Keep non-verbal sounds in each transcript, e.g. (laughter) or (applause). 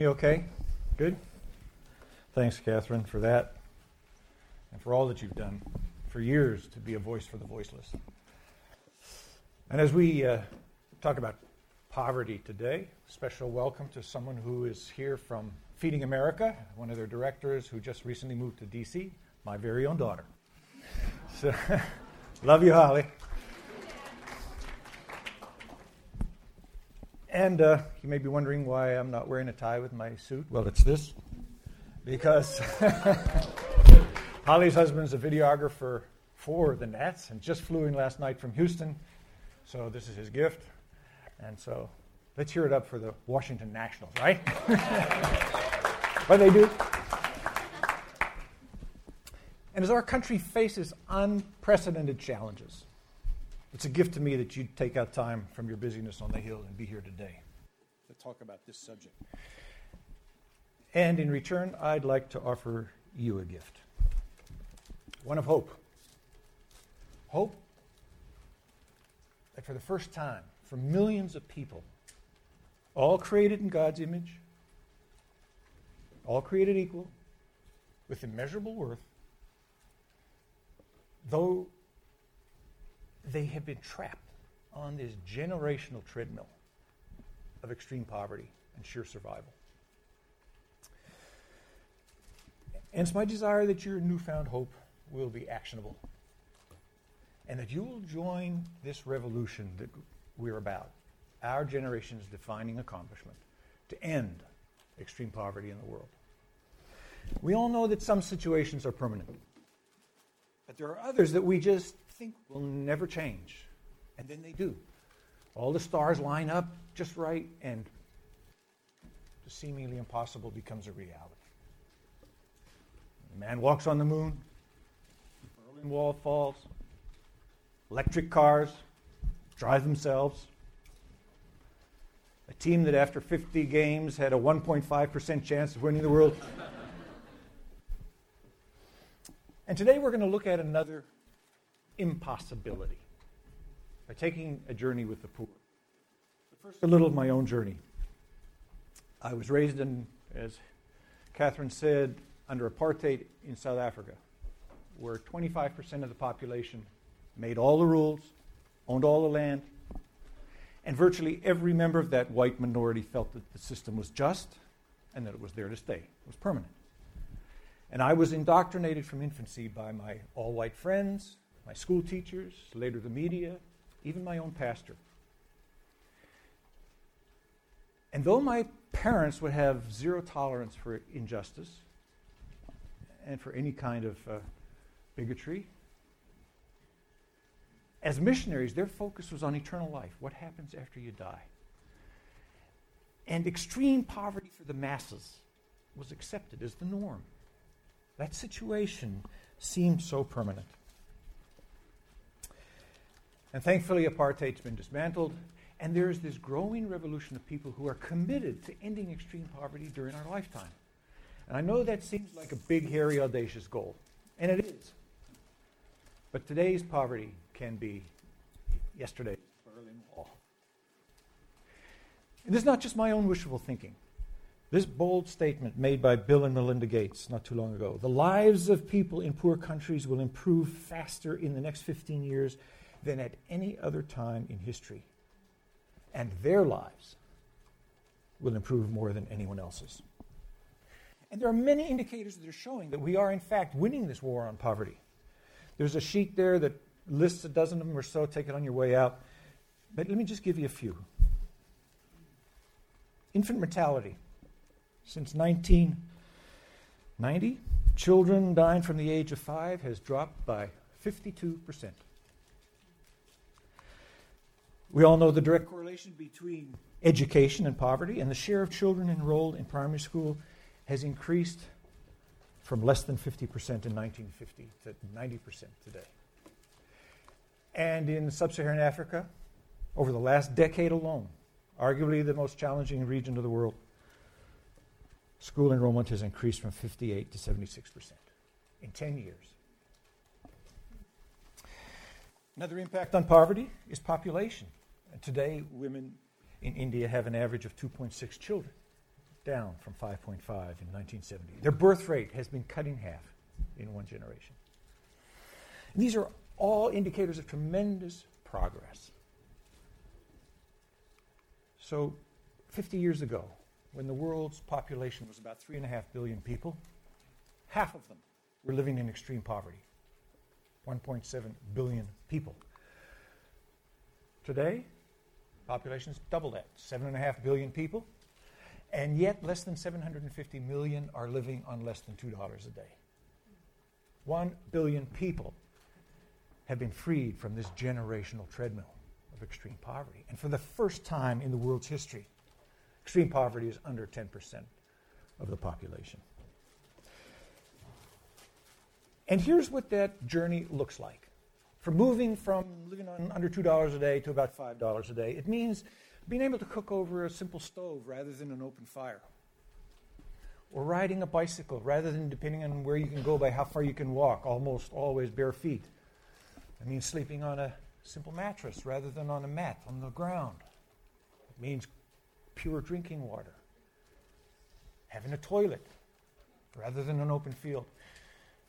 me okay? Good? Thanks, Catherine, for that and for all that you've done for years to be a voice for the voiceless. And as we uh, talk about poverty today, special welcome to someone who is here from Feeding America, one of their directors who just recently moved to D.C., my very own daughter. So, (laughs) love you, Holly. And uh, you may be wondering why I'm not wearing a tie with my suit. Well, it's this. Because (laughs) Holly's husband's a videographer for the Nats and just flew in last night from Houston. So this is his gift. And so let's hear it up for the Washington Nationals, right? (laughs) what do they do. And as our country faces unprecedented challenges, it's a gift to me that you take out time from your busyness on the Hill and be here today to talk about this subject. And in return, I'd like to offer you a gift one of hope. Hope that for the first time, for millions of people, all created in God's image, all created equal, with immeasurable worth, though they have been trapped on this generational treadmill of extreme poverty and sheer survival. And it's my desire that your newfound hope will be actionable and that you will join this revolution that we're about, our generation's defining accomplishment, to end extreme poverty in the world. We all know that some situations are permanent, but there are others that we just think will never change. And then they do. All the stars line up just right, and the seemingly impossible becomes a reality. The man walks on the moon, the Berlin Wall falls, electric cars drive themselves. A team that after 50 games had a 1.5% chance of winning the world. and today we're going to look at another impossibility by taking a journey with the poor. But first, a little of my own journey. I was raised in, as Catherine said, under apartheid in South Africa, where 25% of the population made all the rules, owned all the land, and virtually every member of that white minority felt that the system was just and that it was there to stay, it was permanent. And I was indoctrinated from infancy by my all white friends, my school teachers, later the media, even my own pastor. And though my parents would have zero tolerance for injustice and for any kind of uh, bigotry, as missionaries, their focus was on eternal life what happens after you die? And extreme poverty for the masses was accepted as the norm. That situation seemed so permanent. And thankfully, apartheid's been dismantled, and there's this growing revolution of people who are committed to ending extreme poverty during our lifetime. And I know that seems like a big, hairy, audacious goal, and it is. But today's poverty can be yesterday's Berlin Wall. And this is not just my own wishful thinking. This bold statement made by Bill and Melinda Gates not too long ago the lives of people in poor countries will improve faster in the next 15 years than at any other time in history. And their lives will improve more than anyone else's. And there are many indicators that are showing that we are, in fact, winning this war on poverty. There's a sheet there that lists a dozen of them or so. Take it on your way out. But let me just give you a few. Infant mortality. Since 1990, children dying from the age of five has dropped by 52 percent. We all know the direct correlation between education and poverty, and the share of children enrolled in primary school has increased from less than 50% in 1950 to 90% today. And in sub Saharan Africa, over the last decade alone, arguably the most challenging region of the world, school enrollment has increased from 58 to 76% in 10 years. Another impact on poverty is population. Today, women in India have an average of 2.6 children. down from 5.5 in 1970. Their birth rate has been cut in half in one generation. And these are all indicators of tremendous progress. So, 50 years ago, when the world's population was about 3.5 billion people, half of them were living in extreme poverty. 1.7 billion people. Today, population is double that, 7.5 billion people, and yet less than 750 million are living on less than $2 a day. 1 billion people have been freed from this generational treadmill of extreme poverty. And for the first time in the world's history, extreme poverty is under 10% of the population. And here's what that journey looks like. From moving from living on under $2 a day to about $5 a day, it means being able to cook over a simple stove rather than an open fire. Or riding a bicycle rather than depending on where you can go by how far you can walk, almost always bare feet. It means sleeping on a simple mattress rather than on a mat on the ground. It means pure drinking water. Having a toilet rather than an open field.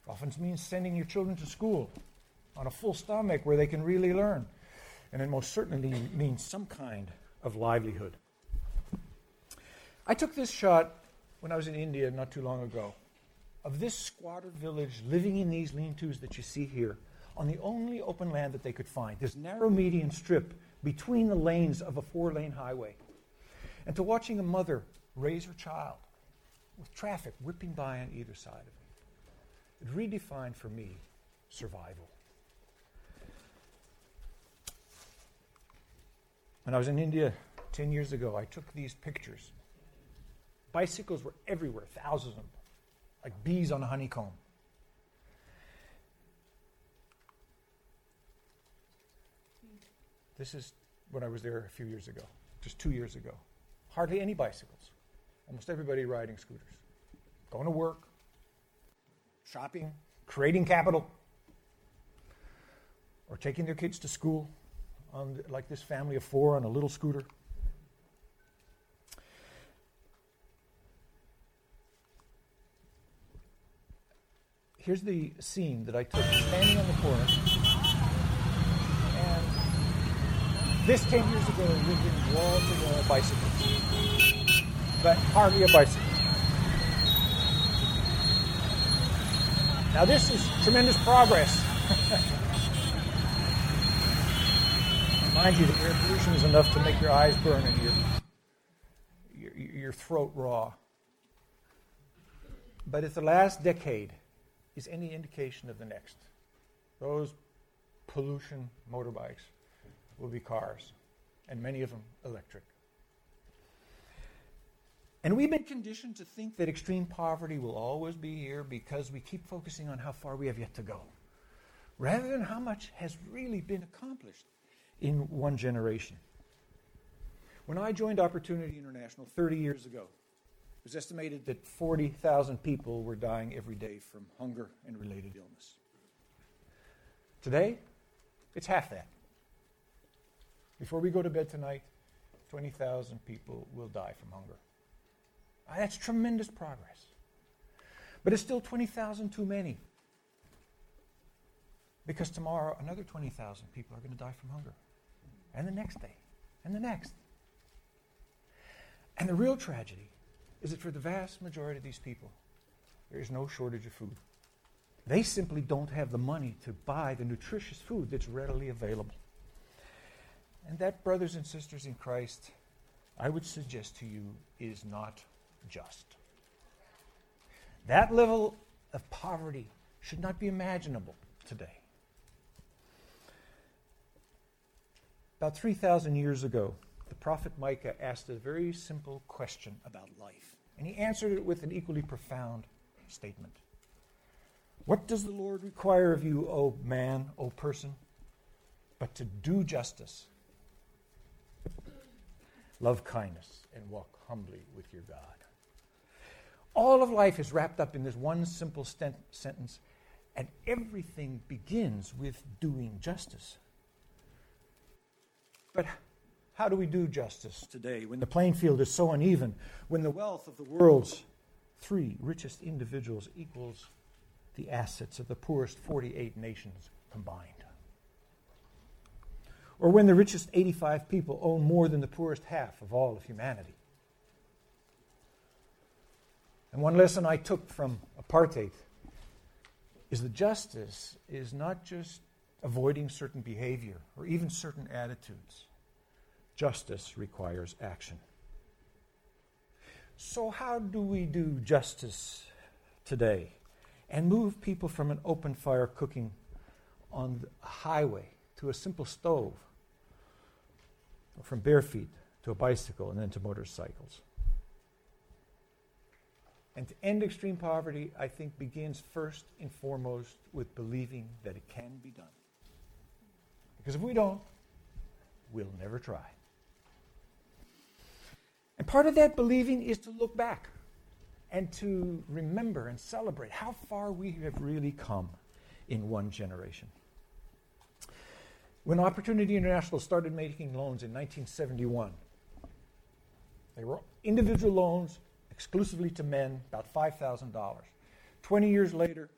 It Often means sending your children to school on a full stomach where they can really learn. And it most certainly means some kind of livelihood. I took this shot when I was in India not too long ago of this squatter village living in these lean tos that you see here on the only open land that they could find, this narrow median strip between the lanes of a four lane highway. And to watching a mother raise her child with traffic whipping by on either side of it. It redefined for me survival. When I was in India 10 years ago, I took these pictures. Bicycles were everywhere, thousands of them, like bees on a honeycomb. This is when I was there a few years ago, just two years ago. Hardly any bicycles. Almost everybody riding scooters. Going to work, shopping, creating capital, or taking their kids to school, on like this family of four on a little scooter. Here's the scene that I took standing on the corner. And this 10 years ago lived in wall to wall bicycles, but hardly a bicycle. Now, this is tremendous progress. (laughs) Mind you, the air pollution is enough to make your eyes burn and your, your, your throat raw. But if the last decade is any indication of the next, those pollution motorbikes will be cars, and many of them electric. And we've been conditioned to think that extreme poverty will always be here because we keep focusing on how far we have yet to go, rather than how much has really been accomplished in one generation. When I joined Opportunity International 30 years ago, it was estimated that 40,000 people were dying every day from hunger and related illness. Today, it's half that. Before we go to bed tonight, 20,000 people will die from hunger. Ah, that's tremendous progress. But it's still 20,000 too many. Because tomorrow, another 20,000 people are going to die from hunger. And the next day, and the next. And the real tragedy is that for the vast majority of these people, there is no shortage of food. They simply don't have the money to buy the nutritious food that's readily available. And that, brothers and sisters in Christ, I would suggest to you, is not just. That level of poverty should not be imaginable today. About 3,000 years ago, the prophet Micah asked a very simple question about life, and he answered it with an equally profound statement. What does the Lord require of you, O man, O person? But to do justice, love kindness, and walk humbly with your God. All of life is wrapped up in this one simple sentence, and everything begins with doing justice. But How do we do justice today when the playing field is so uneven, when the wealth of the world's three richest individuals equals the assets of the poorest 48 nations combined? Or when the richest 85 people own more than the poorest half of all of humanity? And one lesson I took from apartheid is that justice is not just avoiding certain behavior or even certain attitudes. Justice requires action. So, how do we do justice today and move people from an open fire cooking on a highway to a simple stove, or from bare feet to a bicycle and then to motorcycles? And to end extreme poverty, I think, begins first and foremost with believing that it can be done. Because if we don't, we'll never try. And part of that believing is to look back and to remember and celebrate how far we have really come in one generation. When Opportunity International started making loans in 1971, they were individual loans exclusively to men, about $5,000. 20 years later,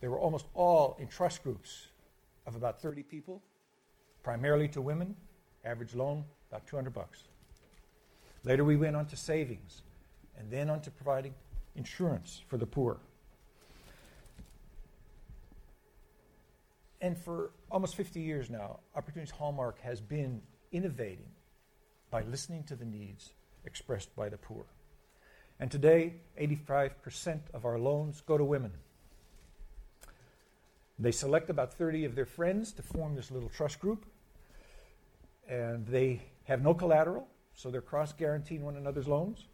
they were almost all in trust groups of about 30 people, primarily to women. Average loan, about 200 bucks. Later, we went on to savings and then on to providing insurance for the poor. And for almost 50 years now, Opportunity's Hallmark has been innovating by listening to the needs expressed by the poor. And today, 85% of our loans go to women. They select about 30 of their friends to form this little trust group, and they have no collateral, so they're cross guaranteeing one another's loans.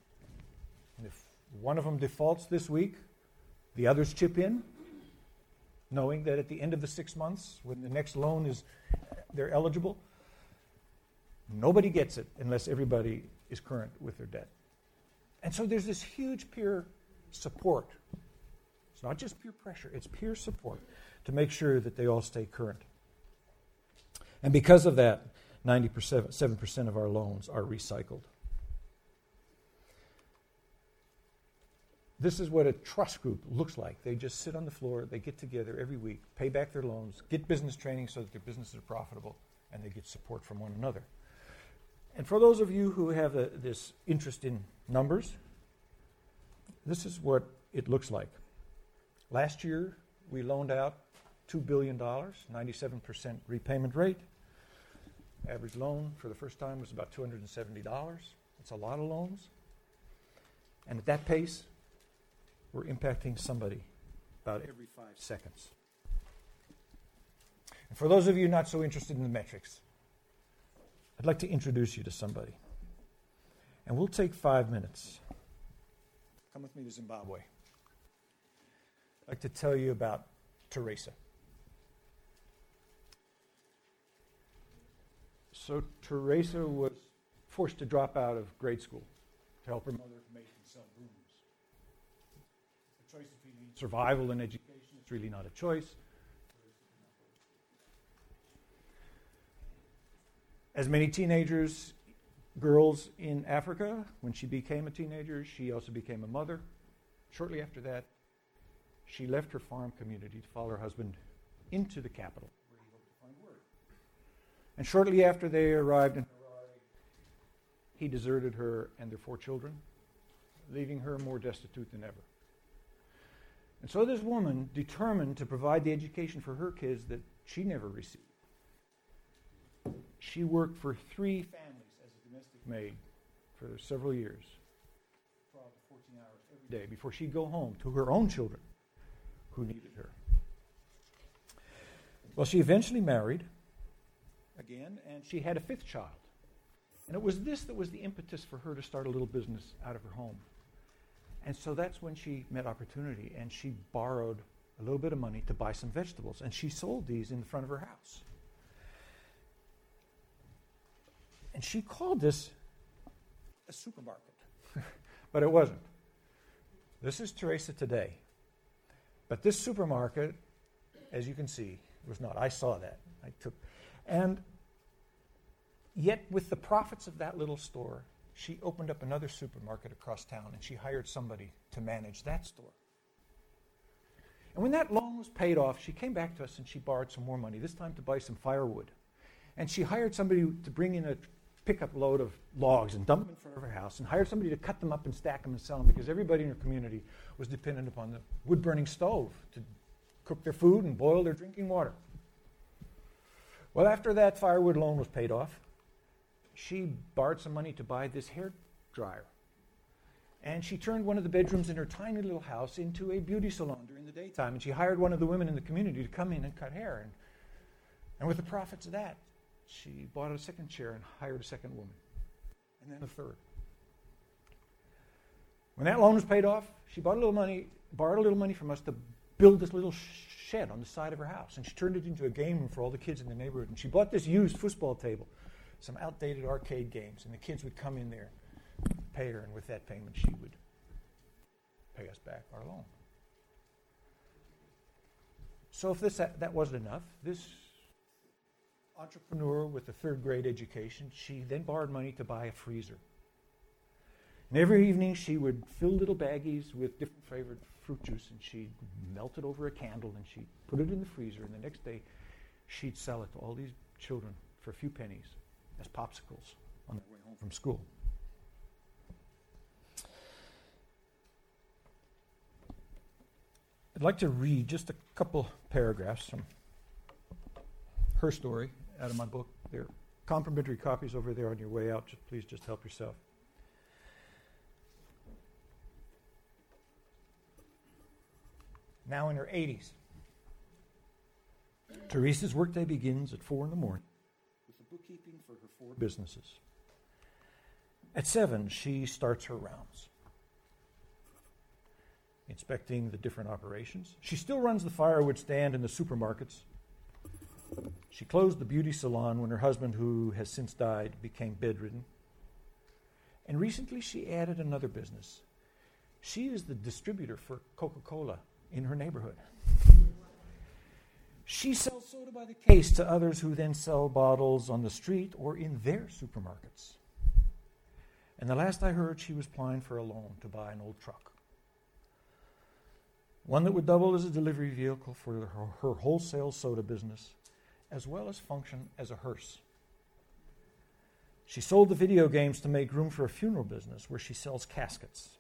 And if one of them defaults this week, the others chip in, knowing that at the end of the six months, when the next loan is they're eligible, nobody gets it unless everybody is current with their debt. And so there's this huge peer support. It's not just peer pressure, it's peer support to make sure that they all stay current. And because of that, 97% of our loans are recycled. This is what a trust group looks like. They just sit on the floor, they get together every week, pay back their loans, get business training so that their businesses are profitable, and they get support from one another. And for those of you who have a, this interest in numbers, this is what it looks like. Last year, we loaned out $2 billion, 97% repayment rate. Average loan for the first time was about $270. That's a lot of loans. And at that pace, we're impacting somebody about every five seconds. And for those of you not so interested in the metrics, I'd like to introduce you to somebody. And we'll take five minutes. Come with me to Zimbabwe. I'd like to tell you about Teresa. So, Teresa was forced to drop out of grade school to help her mother make and sell brooms. The choice between survival and education is really not a choice. As many teenagers, girls in Africa, when she became a teenager, she also became a mother. Shortly after that, she left her farm community to follow her husband into the capital, where he hoped to find work. And shortly after they arrived in he deserted her and their four children, leaving her more destitute than ever. And so this woman determined to provide the education for her kids that she never received she worked for three families as a domestic maid for several years, 12 to 14 hours every day, before she'd go home to her own children who needed her. Well, she eventually married again, and she had a fifth child. And it was this that was the impetus for her to start a little business out of her home. And so that's when she met opportunity, and she borrowed a little bit of money to buy some vegetables, and she sold these in the front of her house. And she called this a supermarket, (laughs) but it wasn't. This is Teresa today. But this supermarket, as you can see, was not. I saw that. I took, and Yet, with the profits of that little store, she opened up another supermarket across town and she hired somebody to manage that store. And when that loan was paid off, she came back to us and she borrowed some more money, this time to buy some firewood. And she hired somebody to bring in a pickup load of logs and dump them in front of her house and hired somebody to cut them up and stack them and sell them because everybody in her community was dependent upon the wood burning stove to cook their food and boil their drinking water. Well, after that firewood loan was paid off, she borrowed some money to buy this hair dryer. And she turned one of the bedrooms in her tiny little house into a beauty salon during the daytime. And she hired one of the women in the community to come in and cut hair. And, and with the profits of that, she bought a second chair and hired a second woman, and then a third. When that loan was paid off, she bought a little money, borrowed a little money from us to build this little shed on the side of her house, and she turned it into a game room for all the kids in the neighborhood. And she bought this used football table, some outdated arcade games, and the kids would come in there, pay her, and with that payment, she would pay us back our loan. So if this that, that wasn't enough, this entrepreneur with a third grade education, she then borrowed money to buy a freezer. And every evening she would fill little baggies with different flavored fruit juice and she'd melt it over a candle and she'd put it in the freezer and the next day she'd sell it to all these children for a few pennies as popsicles on their way home from school. I'd like to read just a couple paragraphs from her story out of my book. There are complimentary copies over there on your way out. Just, please just help yourself. Now in her 80s. Teresa's workday begins at 4 in the morning with the bookkeeping for her four businesses. At 7, she starts her rounds, inspecting the different operations. She still runs the firewood stand in the supermarkets she closed the beauty salon when her husband, who has since died, became bedridden. And recently she added another business. She is the distributor for Coca Cola in her neighborhood. She sells soda by the case to others who then sell bottles on the street or in their supermarkets. And the last I heard, she was applying for a loan to buy an old truck. One that would double as a delivery vehicle for her, her wholesale soda business as well as function as a hearse. She sold the video games to make room for a funeral business where she sells caskets.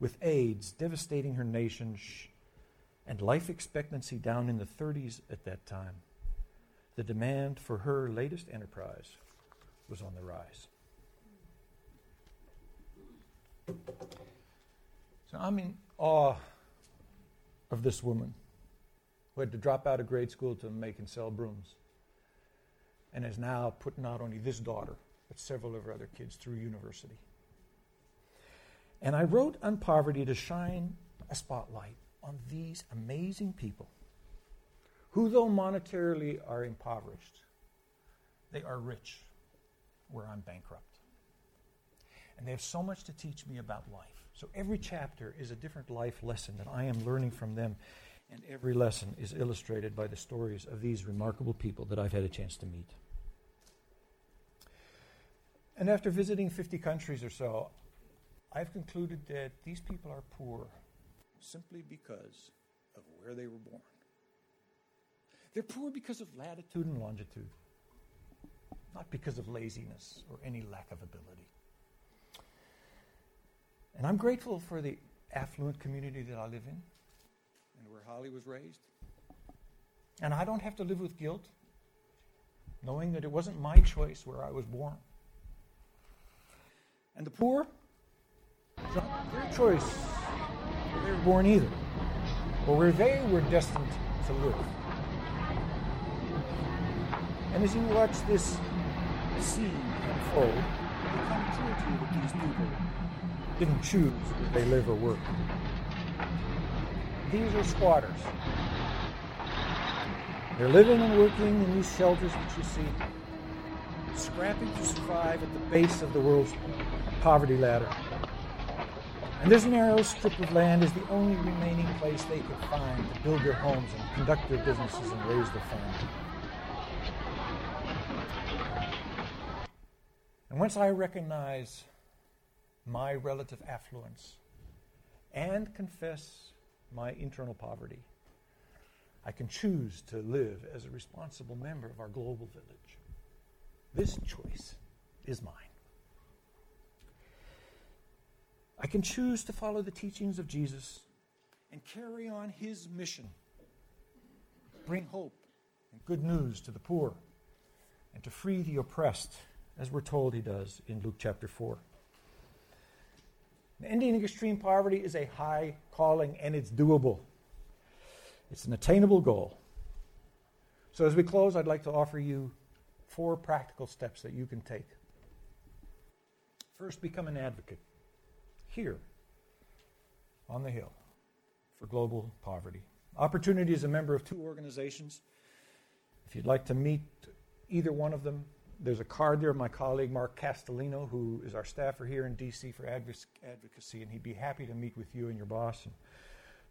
With AIDS devastating her nation and life expectancy down in the 30s at that time, the demand for her latest enterprise was on the rise. So I'm in awe of this woman who had to drop out of grade school to make and sell brooms, and is now putting not only this daughter, but several of her other kids through university. And I wrote on poverty to shine a spotlight on these amazing people who, though monetarily are impoverished, they are rich where I'm bankrupt. And they have so much to teach me about life. So every chapter is a different life lesson that I am learning from them and every lesson is illustrated by the stories of these remarkable people that I've had a chance to meet. And after visiting 50 countries or so, I've concluded that these people are poor simply because of where they were born. They're poor because of latitude and longitude, not because of laziness or any lack of ability. And I'm grateful for the affluent community that I live in and where Holly was raised. And I don't have to live with guilt, knowing that it wasn't my choice where I was born. And the poor, it's not their choice where they were born either, or where they were destined to live. And as you watch this scene unfold, becomes clear to you that these people didn't choose where they live or work. These are squatters. They're living and working in these shelters that you see, scrapping to survive at the base of the world's poverty ladder. And this narrow strip of land is the only remaining place they could find to build their homes and conduct their businesses and raise their family. And once I recognize my relative affluence and confess my internal poverty, I can choose to live as a responsible member of our global village. This choice is mine. I can choose to follow the teachings of Jesus and carry on his mission. Bring hope and good news to the poor and to free the oppressed, as we're told he does in Luke chapter 4. Ending extreme poverty is a high calling and it's doable. It's an attainable goal. So, as we close, I'd like to offer you four practical steps that you can take. First, become an advocate here on the Hill for global poverty. Opportunity is a member of two organizations. If you'd like to meet either one of them, there's a card there of my colleague Mark Castellino, who is our staffer here in DC for advocacy, and he'd be happy to meet with you and your boss and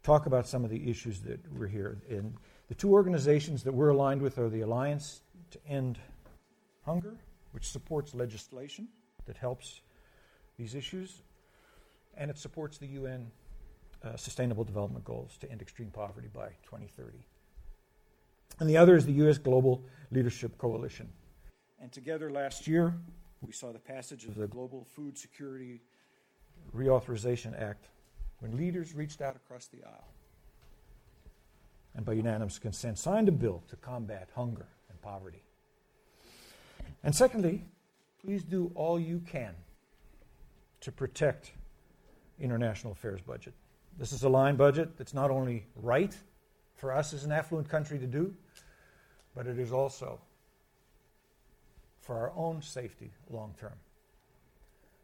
talk about some of the issues that we're here. And the two organizations that we're aligned with are the Alliance to End Hunger, which supports legislation that helps these issues, and it supports the UN uh, Sustainable Development Goals to end extreme poverty by 2030. And the other is the U.S. Global Leadership Coalition. And together last year, we saw the passage of the Global Food Security Reauthorization Act when leaders reached out across the aisle and by unanimous consent signed a bill to combat hunger and poverty. And secondly, please do all you can to protect international affairs budget. This is a line budget that's not only right for us as an affluent country to do, but it is also for our own safety long term.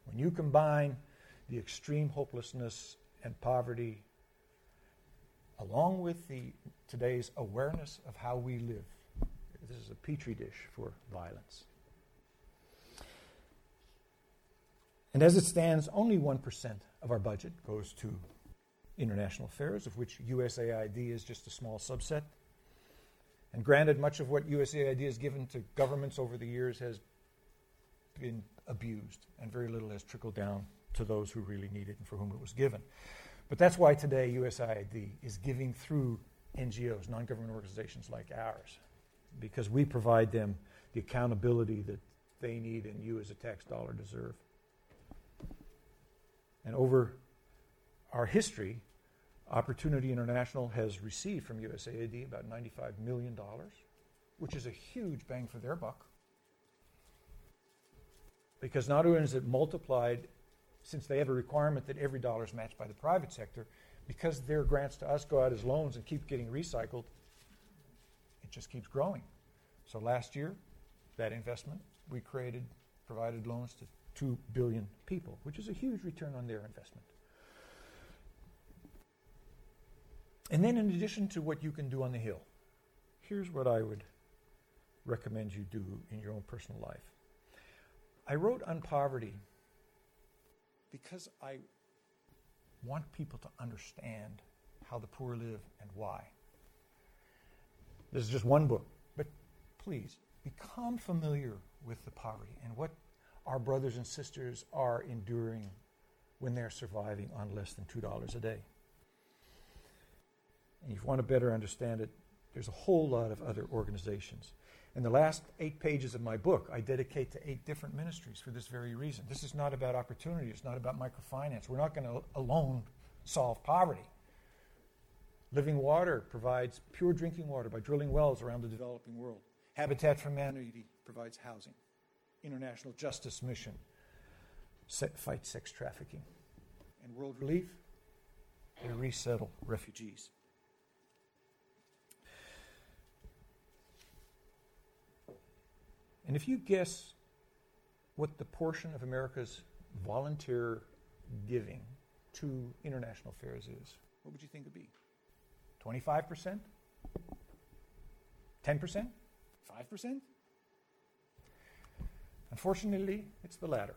When you combine the extreme hopelessness and poverty along with the today's awareness of how we live, this is a petri dish for violence. And as it stands, only 1% of our budget goes to international affairs, of which USAID is just a small subset. And granted, much of what USAID has given to governments over the years has been abused, and very little has trickled down to those who really need it and for whom it was given. But that's why today USAID is giving through NGOs, non government organizations like ours, because we provide them the accountability that they need and you as a tax dollar deserve. And over our history, Opportunity International has received from USAID about $95 million, which is a huge bang for their buck. Because not only is it multiplied, since they have a requirement that every dollar is matched by the private sector, because their grants to us go out as loans and keep getting recycled, it just keeps growing. So last year, that investment, we created, provided loans to 2 billion people, which is a huge return on their investment. And then, in addition to what you can do on the Hill, here's what I would recommend you do in your own personal life. I wrote on poverty because I want people to understand how the poor live and why. This is just one book, but please become familiar with the poverty and what our brothers and sisters are enduring when they're surviving on less than $2 a day. And if you want to better understand it, there's a whole lot of other organizations. And the last eight pages of my book I dedicate to eight different ministries for this very reason. This is not about opportunity, it's not about microfinance. We're not going to alone solve poverty. Living Water provides pure drinking water by drilling wells around the developing world. Habitat for Humanity provides housing. International Justice Mission fight sex trafficking. And World Relief, they resettle refugees. And if you guess what the portion of America's volunteer giving to international affairs is, what would you think it'd be? 25%? 10%? 5%? Unfortunately, it's the latter.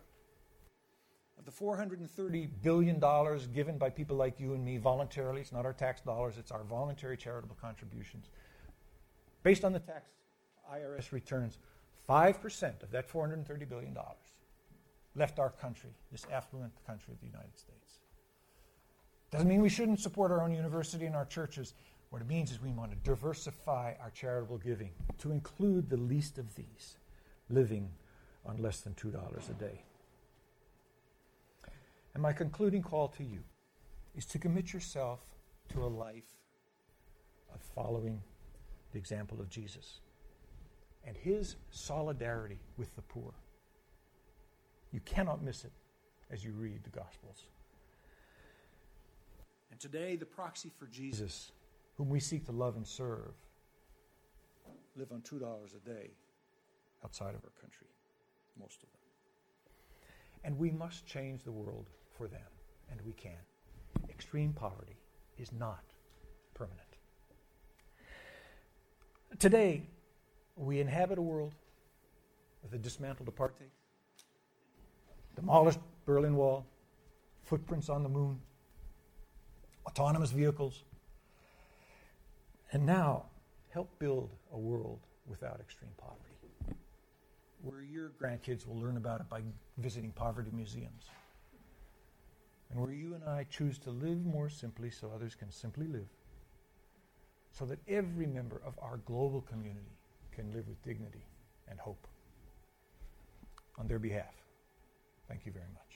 Of the $430 billion given by people like you and me voluntarily, it's not our tax dollars, it's our voluntary charitable contributions. Based on the tax IRS returns, 5% of that $430 billion left our country, this affluent country of the United States. Doesn't mean we shouldn't support our own university and our churches. What it means is we want to diversify our charitable giving to include the least of these, living on less than $2 a day. And my concluding call to you is to commit yourself to a life of following the example of Jesus and his solidarity with the poor. You cannot miss it as you read the Gospels. And today, the proxy for Jesus, whom we seek to love and serve, live on $2 a day outside of our country, most of them. And we must change the world for them, and we can. Extreme poverty is not permanent. Today, we inhabit a world with a dismantled apartheid, demolished Berlin Wall, footprints on the moon, autonomous vehicles, and now help build a world without extreme poverty, where your grandkids will learn about it by visiting poverty museums, and where you and I choose to live more simply so others can simply live, so that every member of our global community can live with dignity and hope. On their behalf, thank you very much.